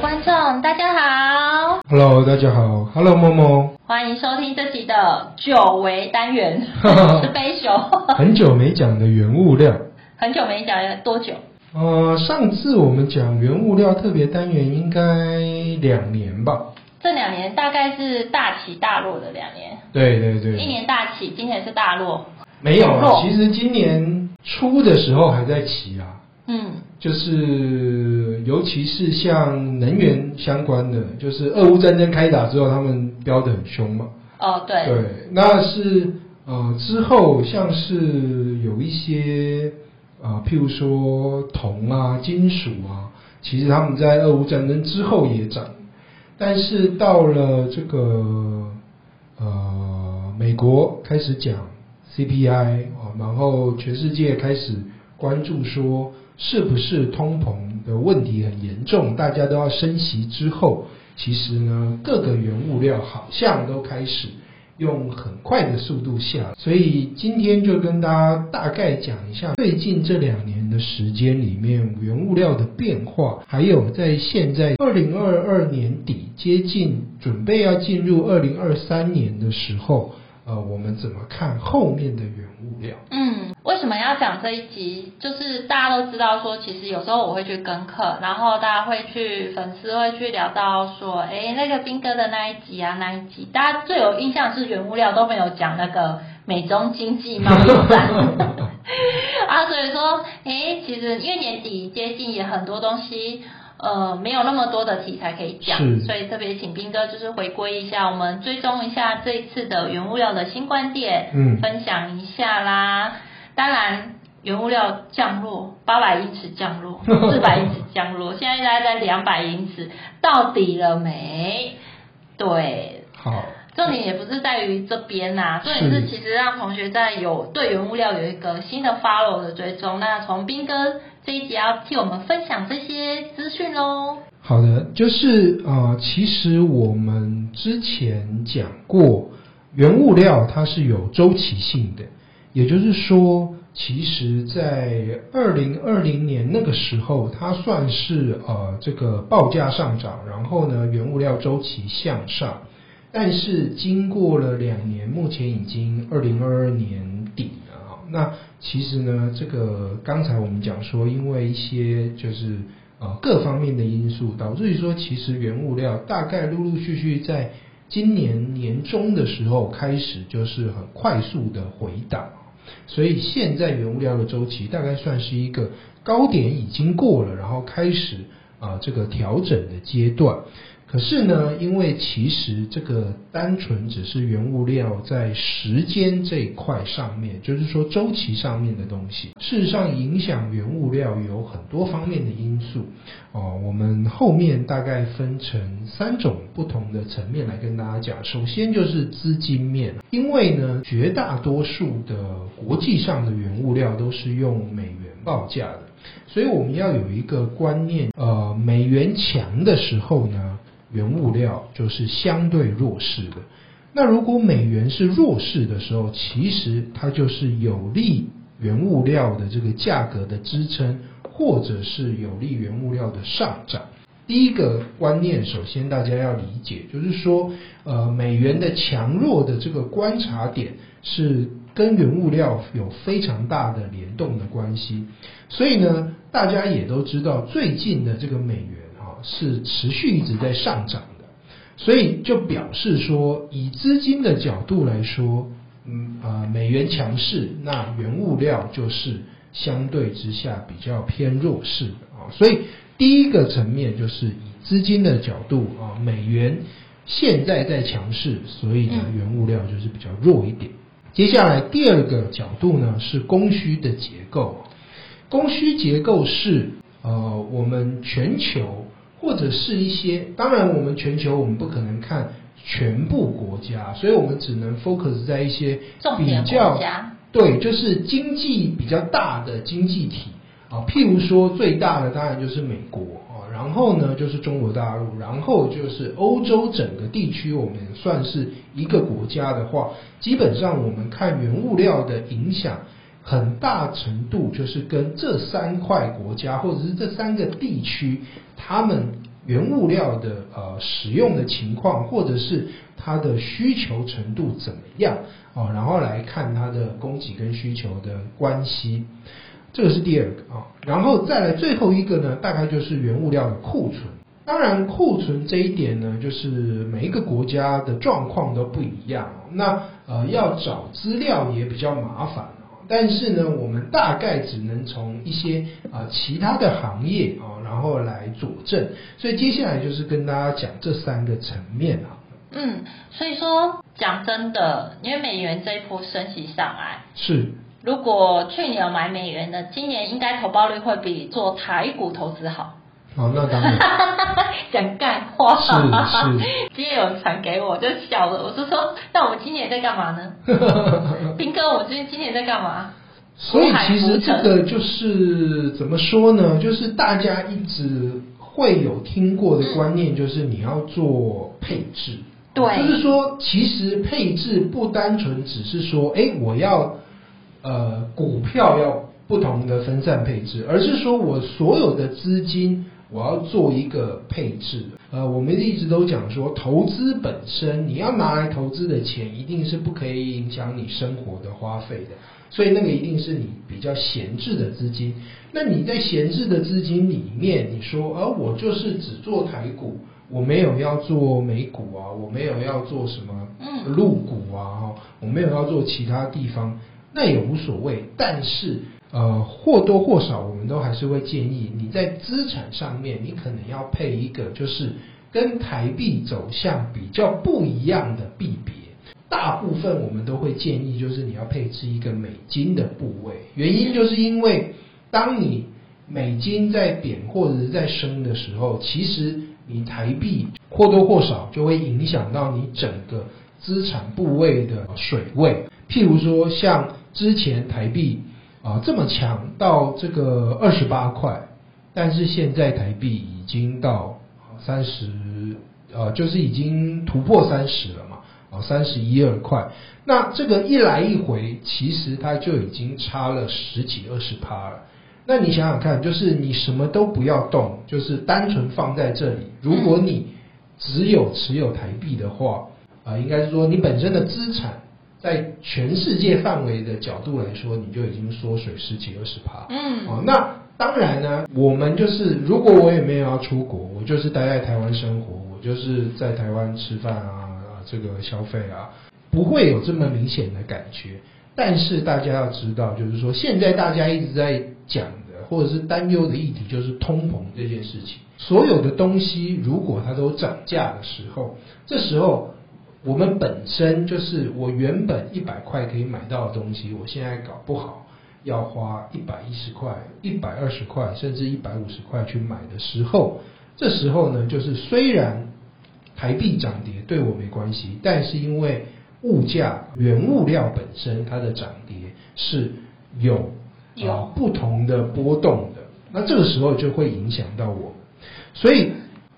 观众，大家好。Hello，大家好。Hello，默默。欢迎收听这集的久违单元，是杯酒。很久没讲的原物料。很久没讲了多久？呃，上次我们讲原物料特别单元应该两年吧。这两年大概是大起大落的两年。对对对。一年大起，今年是大落。没有啊，其实今年初的时候还在起啊。嗯。就是，尤其是像能源相关的，就是俄乌战争开打之后，他们飙得很凶嘛。哦，对。对，那是呃之后像是有一些啊、呃，譬如说铜啊、金属啊，其实他们在俄乌战争之后也涨，但是到了这个呃美国开始讲 CPI 啊，然后全世界开始关注说。是不是通膨的问题很严重？大家都要升息之后，其实呢，各个原物料好像都开始用很快的速度下。所以今天就跟大家大概讲一下最近这两年的时间里面原物料的变化，还有在现在二零二二年底接近准备要进入二零二三年的时候。呃，我们怎么看后面的原物料？嗯，为什么要讲这一集？就是大家都知道说，其实有时候我会去跟课，然后大家会去粉丝会去聊到说，哎，那个斌哥的那一集啊，那一集，大家最有印象是原物料都没有讲那个美中经济贸易战啊，所以说，哎，其实因为年底接近，也很多东西。呃，没有那么多的题材可以讲，所以特别请斌哥就是回归一下，我们追踪一下这一次的原物料的新观点，嗯，分享一下啦。当然，原物料降落，八百英尺降落，四百英尺降落，现在大概在两百英尺，到底了没？对，好。重点也不是在于这边呐、啊，重点是其实让同学在有对原物料有一个新的 follow 的追踪。那从斌哥这一集要替我们分享这些资讯喽。好的，就是、呃，其实我们之前讲过，原物料它是有周期性的，也就是说，其实在二零二零年那个时候，它算是呃这个报价上涨，然后呢，原物料周期向上。但是经过了两年，目前已经二零二二年。那其实呢，这个刚才我们讲说，因为一些就是呃各方面的因素，导致于说，其实原物料大概陆陆续续在今年年中的时候开始就是很快速的回档，所以现在原物料的周期大概算是一个高点已经过了，然后开始啊这个调整的阶段。可是呢，因为其实这个单纯只是原物料在时间这一块上面，就是说周期上面的东西，事实上影响原物料有很多方面的因素哦。我们后面大概分成三种不同的层面来跟大家讲。首先就是资金面，因为呢，绝大多数的国际上的原物料都是用美元报价的，所以我们要有一个观念，呃，美元强的时候呢。原物料就是相对弱势的，那如果美元是弱势的时候，其实它就是有利原物料的这个价格的支撑，或者是有利原物料的上涨。第一个观念，首先大家要理解，就是说，呃，美元的强弱的这个观察点是跟原物料有非常大的联动的关系，所以呢，大家也都知道，最近的这个美元。是持续一直在上涨的，所以就表示说，以资金的角度来说，嗯啊、呃，美元强势，那原物料就是相对之下比较偏弱势的啊。所以第一个层面就是以资金的角度啊，美元现在在强势，所以呢，原物料就是比较弱一点。接下来第二个角度呢是供需的结构，供需结构是呃我们全球。或者是一些，当然我们全球我们不可能看全部国家，所以我们只能 focus 在一些比较对，就是经济比较大的经济体。啊，譬如说最大的当然就是美国。啊，然后呢就是中国大陆，然后就是欧洲整个地区，我们算是一个国家的话，基本上我们看原物料的影响，很大程度就是跟这三块国家或者是这三个地区。他们原物料的呃使用的情况，或者是它的需求程度怎么样哦，然后来看它的供给跟需求的关系，这个是第二个啊，然后再来最后一个呢，大概就是原物料的库存。当然，库存这一点呢，就是每一个国家的状况都不一样，那呃要找资料也比较麻烦。但是呢，我们大概只能从一些啊、呃、其他的行业啊、哦，然后来佐证。所以接下来就是跟大家讲这三个层面啊。嗯，所以说讲真的，因为美元这一波升息上来，是。如果去年有买美元的，今年应该投报率会比做台股投资好。哦，那当然。讲干话。是是。今天有人传给我，就笑了。我就说，那我们今年在干嘛呢？斌哥，我们今今年在干嘛？所以其实这个就是怎么说呢？就是大家一直会有听过的观念，就是你要做配置。对。就是说，其实配置不单纯只是说，哎，我要呃股票要不同的分散配置，而是说我所有的资金。我要做一个配置，呃，我们一直都讲说，投资本身你要拿来投资的钱，一定是不可以影响你生活的花费的，所以那个一定是你比较闲置的资金。那你在闲置的资金里面，你说，而、呃、我就是只做台股，我没有要做美股啊，我没有要做什么入股啊，我没有要做其他地方，那也无所谓，但是。呃，或多或少，我们都还是会建议你在资产上面，你可能要配一个，就是跟台币走向比较不一样的币别。大部分我们都会建议，就是你要配置一个美金的部位。原因就是因为，当你美金在贬或者是在升的时候，其实你台币或多或少就会影响到你整个资产部位的水位。譬如说，像之前台币。啊，这么强到这个二十八块，但是现在台币已经到三十，呃，就是已经突破三十了嘛，啊，三十一二块。那这个一来一回，其实它就已经差了十几二十趴了。那你想想看，就是你什么都不要动，就是单纯放在这里。如果你只有持有台币的话，啊，应该是说你本身的资产。在全世界范围的角度来说，你就已经缩水十几二十趴。嗯，哦，那当然呢，我们就是如果我也没有要出国，我就是待在台湾生活，我就是在台湾吃饭啊，这个消费啊，不会有这么明显的感觉。但是大家要知道，就是说现在大家一直在讲的或者是担忧的议题，就是通膨这件事情。所有的东西如果它都涨价的时候，这时候。我们本身就是我原本一百块可以买到的东西，我现在搞不好要花一百一十块、一百二十块，甚至一百五十块去买的时候，这时候呢，就是虽然台币涨跌对我没关系，但是因为物价、原物料本身它的涨跌是有有不同的波动的，那这个时候就会影响到我，所以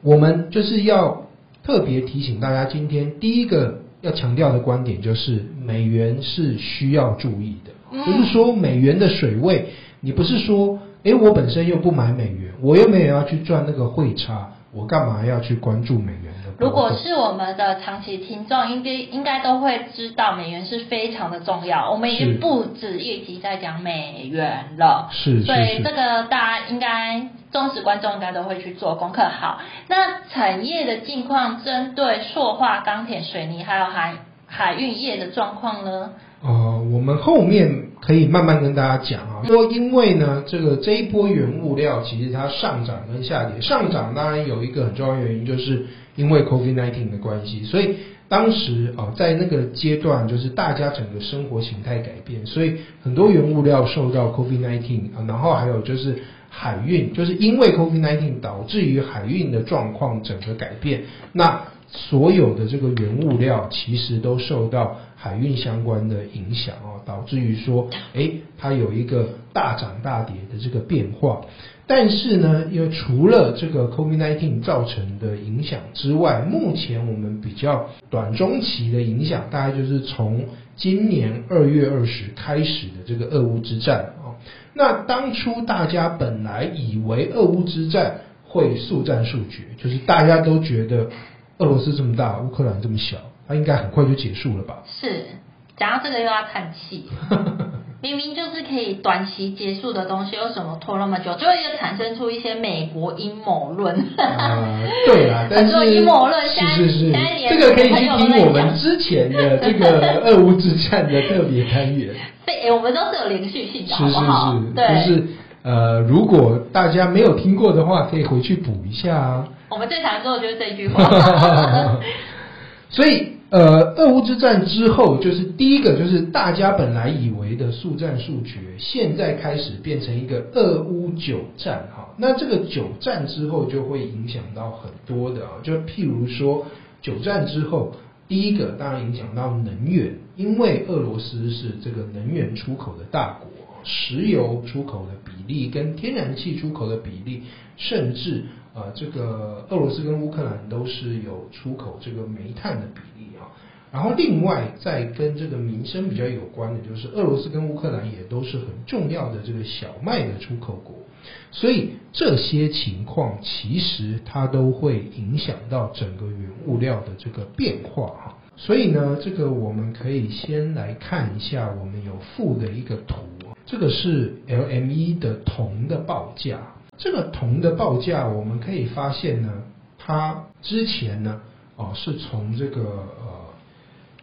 我们就是要。特别提醒大家，今天第一个要强调的观点就是，美元是需要注意的。不是说，美元的水位，你不是说，诶，我本身又不买美元，我又没有要去赚那个汇差，我干嘛要去关注美元？如果是我们的长期听众，应该应该都会知道美元是非常的重要。我们已经不止一集在讲美元了，是，所以这个大家应该忠实观众应该都会去做功课。好，那产业的近况，针对塑化、钢铁、水泥还有海海运业的状况呢？呃，我们后面。可以慢慢跟大家讲啊，说因为呢，这个这一波原物料其实它上涨跟下跌，上涨当然有一个很重要原因，就是因为 COVID-19 的关系，所以当时啊，在那个阶段，就是大家整个生活形态改变，所以很多原物料受到 COVID-19 啊，然后还有就是海运，就是因为 COVID-19 导致于海运的状况整个改变，那。所有的这个原物料其实都受到海运相关的影响哦，导致于说，诶，它有一个大涨大跌的这个变化。但是呢，因为除了这个 COVID-19 造成的影响之外，目前我们比较短中期的影响，大概就是从今年二月二十开始的这个俄乌之战啊。那当初大家本来以为俄乌之战会速战速决，就是大家都觉得俄罗斯这么大，乌克兰这么小，它应该很快就结束了吧？是，讲到这个又要叹气。明明就是可以短期结束的东西，为什么拖那么久？就会产生出一些美国阴谋论。啊，对啦，但是阴谋论，是是是，这个可以去听我们之前的这个俄乌之战的特别单元。对，我们都是有连续性的，好不好？是是是，对，就是呃，如果大家没有听过的话，可以回去补一下啊。我们最常说的就是这句话。所以。呃，俄乌之战之后，就是第一个，就是大家本来以为的速战速决，现在开始变成一个俄乌久战哈。那这个久战之后，就会影响到很多的啊，就譬如说，久战之后，第一个当然影响到能源，因为俄罗斯是这个能源出口的大国，石油出口的比例跟天然气出口的比例，甚至啊，这个俄罗斯跟乌克兰都是有出口这个煤炭的比例啊。然后，另外再跟这个民生比较有关的，就是俄罗斯跟乌克兰也都是很重要的这个小麦的出口国，所以这些情况其实它都会影响到整个原物料的这个变化哈。所以呢，这个我们可以先来看一下，我们有附的一个图，这个是 LME 的铜的报价。这个铜的报价，我们可以发现呢，它之前呢，哦，是从这个呃。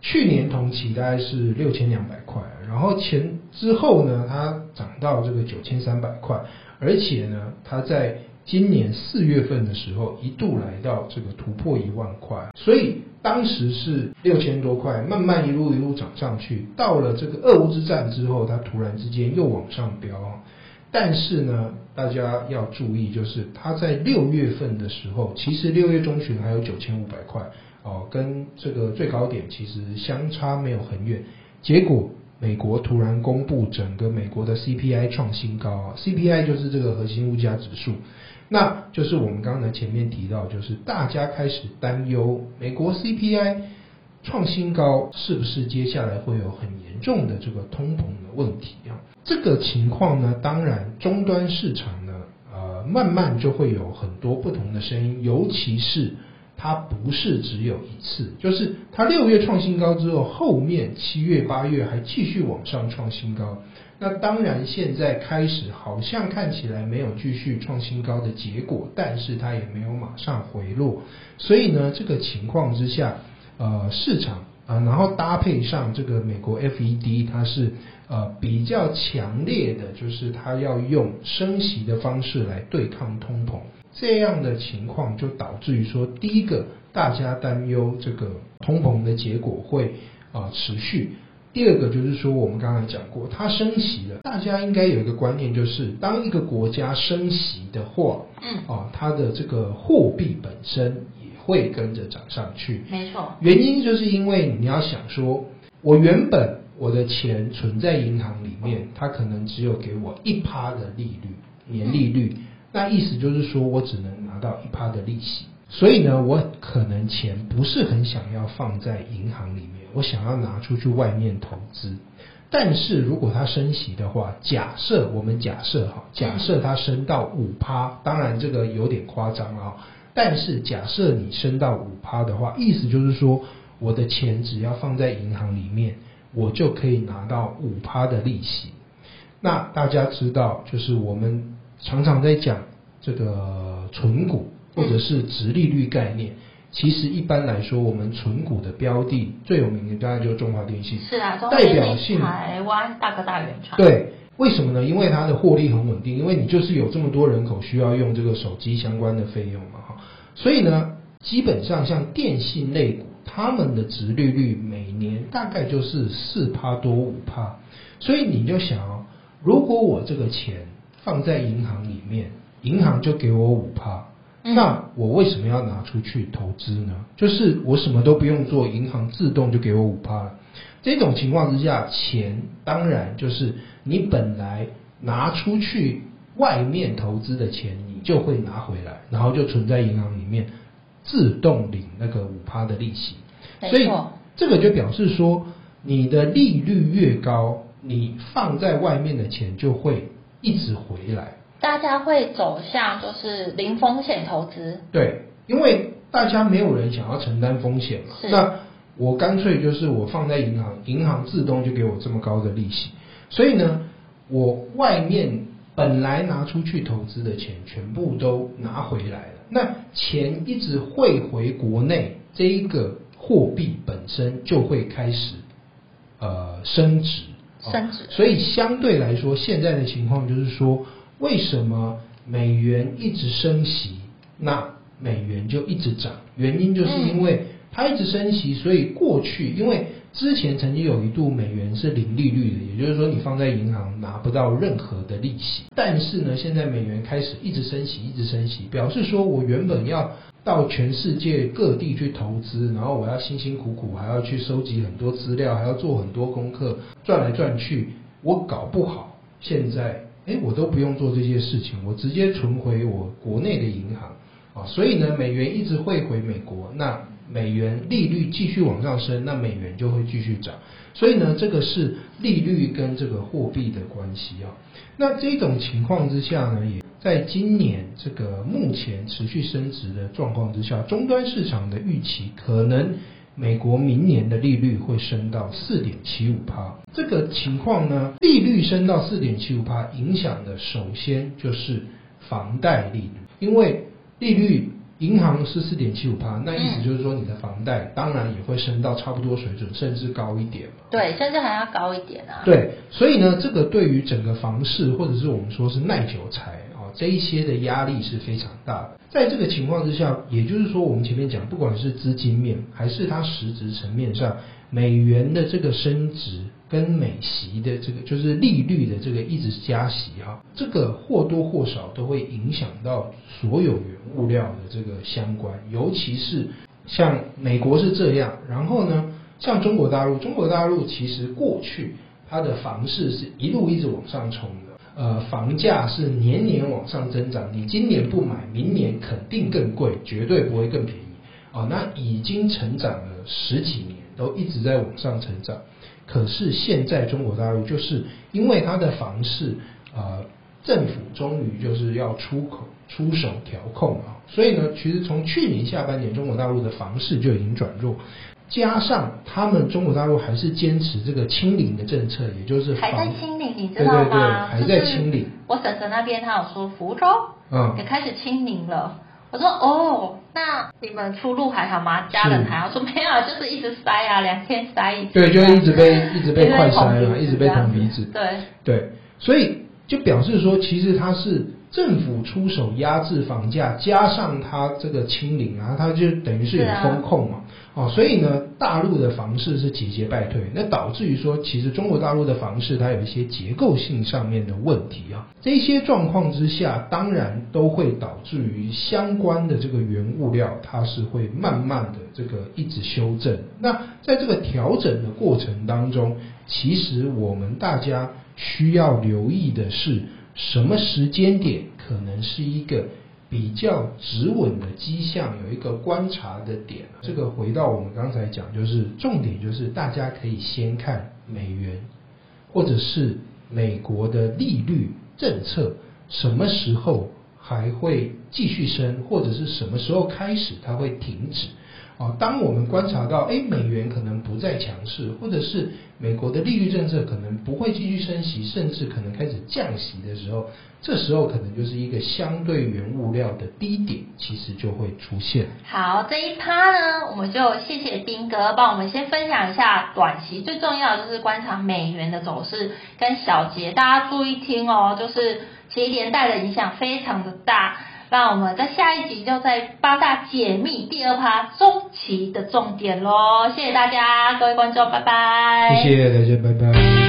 去年同期大概是六千两百块，然后前之后呢，它涨到这个九千三百块，而且呢，它在今年四月份的时候一度来到这个突破一万块，所以当时是六千多块，慢慢一路一路涨上去，到了这个俄乌之战之后，它突然之间又往上飙，但是呢，大家要注意，就是它在六月份的时候，其实六月中旬还有九千五百块。哦，跟这个最高点其实相差没有很远，结果美国突然公布整个美国的 CPI 创新高啊，CPI 就是这个核心物价指数，那就是我们刚才前面提到，就是大家开始担忧美国 CPI 创新高是不是接下来会有很严重的这个通膨的问题啊？这个情况呢，当然终端市场呢，呃，慢慢就会有很多不同的声音，尤其是。它不是只有一次，就是它六月创新高之后，后面七月、八月还继续往上创新高。那当然，现在开始好像看起来没有继续创新高的结果，但是它也没有马上回落。所以呢，这个情况之下，呃，市场啊，然后搭配上这个美国 FED，它是呃比较强烈的，就是它要用升息的方式来对抗通膨。这样的情况就导致于说，第一个大家担忧这个通膨的结果会啊持续；第二个就是说，我们刚才讲过，它升息了，大家应该有一个观念，就是当一个国家升息的话，嗯，啊，它的这个货币本身也会跟着涨上去。没错，原因就是因为你要想说，我原本我的钱存在银行里面，它可能只有给我一趴的利率，年利率。嗯那意思就是说，我只能拿到一趴的利息，所以呢，我可能钱不是很想要放在银行里面，我想要拿出去外面投资。但是如果它升息的话，假设我们假设哈，假设它升到五趴，当然这个有点夸张啊。但是假设你升到五趴的话，意思就是说，我的钱只要放在银行里面，我就可以拿到五趴的利息。那大家知道，就是我们。常常在讲这个存股或者是殖利率概念，其实一般来说，我们存股的标的最有名的当然就是中华电信，是啊，代表性台湾大哥大原厂。对，为什么呢？因为它的获利很稳定，因为你就是有这么多人口需要用这个手机相关的费用嘛，哈。所以呢，基本上像电信类股，他们的殖利率每年大概就是四趴多五趴，所以你就想哦，如果我这个钱。放在银行里面，银行就给我五趴，那我为什么要拿出去投资呢？就是我什么都不用做，银行自动就给我五趴了。这种情况之下，钱当然就是你本来拿出去外面投资的钱，你就会拿回来，然后就存在银行里面，自动领那个五趴的利息。所以这个就表示说，你的利率越高，你放在外面的钱就会。一直回来，大家会走向就是零风险投资。对，因为大家没有人想要承担风险嘛。那我干脆就是我放在银行，银行自动就给我这么高的利息，所以呢，我外面本来拿出去投资的钱全部都拿回来了。那钱一直汇回国内，这一个货币本身就会开始呃升值。升值。所以相对来说，现在的情况就是说，为什么美元一直升息，那美元就一直涨？原因就是因为。它一直升息，所以过去因为之前曾经有一度美元是零利率的，也就是说你放在银行拿不到任何的利息。但是呢，现在美元开始一直升息，一直升息，表示说我原本要到全世界各地去投资，然后我要辛辛苦苦还要去收集很多资料，还要做很多功课，转来转去，我搞不好现在哎，我都不用做这些事情，我直接存回我国内的银行啊，所以呢，美元一直汇回美国那。美元利率继续往上升，那美元就会继续涨。所以呢，这个是利率跟这个货币的关系啊。那这种情况之下呢，也在今年这个目前持续升值的状况之下，终端市场的预期可能美国明年的利率会升到四点七五趴。这个情况呢，利率升到四点七五趴，影响的首先就是房贷利率，因为利率。银行是四点七五趴，那意思就是说你的房贷当然也会升到差不多水准，甚至高一点嘛。对，甚至还要高一点啊。对，所以呢，这个对于整个房市或者是我们说是耐久财啊这一些的压力是非常大的。在这个情况之下，也就是说我们前面讲，不管是资金面还是它实质层面上，美元的这个升值。跟美息的这个就是利率的这个一直加息哈，这个或多或少都会影响到所有原物料的这个相关，尤其是像美国是这样，然后呢，像中国大陆，中国大陆其实过去它的房市是一路一直往上冲的，呃，房价是年年往上增长，你今年不买，明年肯定更贵，绝对不会更便宜啊，那已经成长了十几年，都一直在往上成长。可是现在中国大陆就是因为它的房市，呃，政府终于就是要出口出手调控啊，所以呢，其实从去年下半年中国大陆的房市就已经转弱，加上他们中国大陆还是坚持这个清零的政策，也就是还在清零，你知道吗？对对对，还在清零。我婶婶那边她有说福州，嗯，也开始清零了。我说哦，那你们出入还好吗？家人还好？说没有，就是一直塞啊，两天塞一次。对，就一直被一直被快塞啊，一直被捅鼻子。对对，所以就表示说，其实他是政府出手压制房价，加上他这个清零啊，他就等于是有风控嘛。哦，所以呢，大陆的房市是节节败退，那导致于说，其实中国大陆的房市它有一些结构性上面的问题啊。这些状况之下，当然都会导致于相关的这个原物料，它是会慢慢的这个一直修正。那在这个调整的过程当中，其实我们大家需要留意的是，什么时间点可能是一个。比较止稳的迹象，有一个观察的点。这个回到我们刚才讲，就是重点就是大家可以先看美元，或者是美国的利率政策什么时候还会继续升，或者是什么时候开始它会停止。啊，当我们观察到，哎，美元可能不再强势，或者是美国的利率政策可能不会继续升息，甚至可能开始降息的时候，这时候可能就是一个相对原物料的低点，其实就会出现。好，这一趴呢，我们就谢谢彬哥帮我们先分享一下短期最重要的就是观察美元的走势跟小节，大家注意听哦，就是其实连带的影响非常的大。那我们在下一集就在八大解密第二趴中期的重点喽，谢谢大家，各位观众，拜拜。谢谢大家，拜拜。